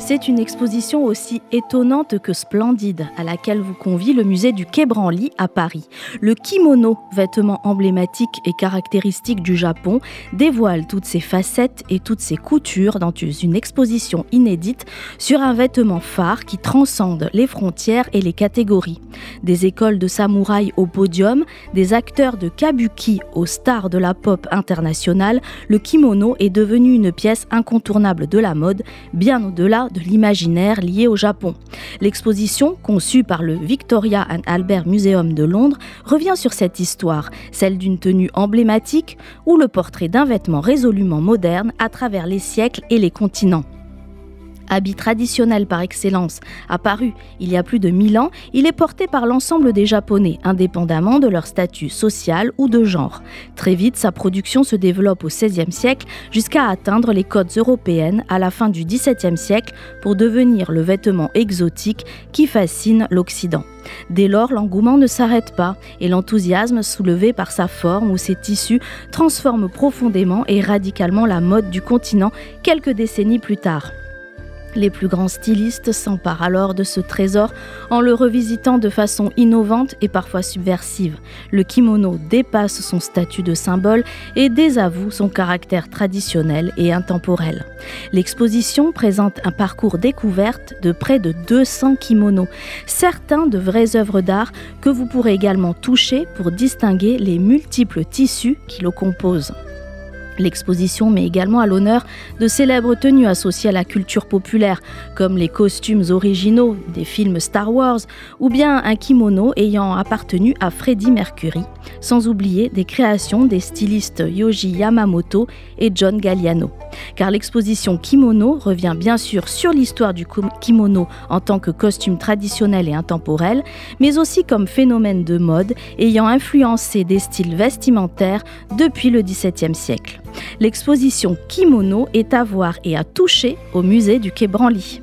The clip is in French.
C'est une exposition aussi étonnante que splendide à laquelle vous convie le musée du Quai Branly à Paris. Le kimono, vêtement emblématique et caractéristique du Japon, dévoile toutes ses facettes et toutes ses coutures dans une exposition inédite sur un vêtement phare qui transcende les frontières et les catégories. Des écoles de samouraïs au podium, des acteurs de kabuki aux stars de la pop internationale, le kimono est devenu une pièce incontournable de la mode, bien au-delà de l'imaginaire lié au Japon. L'exposition, conçue par le Victoria and Albert Museum de Londres, revient sur cette histoire, celle d'une tenue emblématique ou le portrait d'un vêtement résolument moderne à travers les siècles et les continents habit traditionnel par excellence, apparu il y a plus de 1000 ans, il est porté par l'ensemble des Japonais, indépendamment de leur statut social ou de genre. Très vite, sa production se développe au XVIe siècle jusqu'à atteindre les codes européennes à la fin du XVIIe siècle pour devenir le vêtement exotique qui fascine l'Occident. Dès lors, l'engouement ne s'arrête pas et l'enthousiasme soulevé par sa forme ou ses tissus transforme profondément et radicalement la mode du continent quelques décennies plus tard. Les plus grands stylistes s'emparent alors de ce trésor en le revisitant de façon innovante et parfois subversive. Le kimono dépasse son statut de symbole et désavoue son caractère traditionnel et intemporel. L'exposition présente un parcours découverte de près de 200 kimonos, certains de vraies œuvres d'art que vous pourrez également toucher pour distinguer les multiples tissus qui le composent. L'exposition met également à l'honneur de célèbres tenues associées à la culture populaire, comme les costumes originaux des films Star Wars ou bien un kimono ayant appartenu à Freddie Mercury, sans oublier des créations des stylistes Yoji Yamamoto et John Galliano. Car l'exposition Kimono revient bien sûr sur l'histoire du kimono en tant que costume traditionnel et intemporel, mais aussi comme phénomène de mode ayant influencé des styles vestimentaires depuis le XVIIe siècle. L'exposition Kimono est à voir et à toucher au musée du Quai Branly.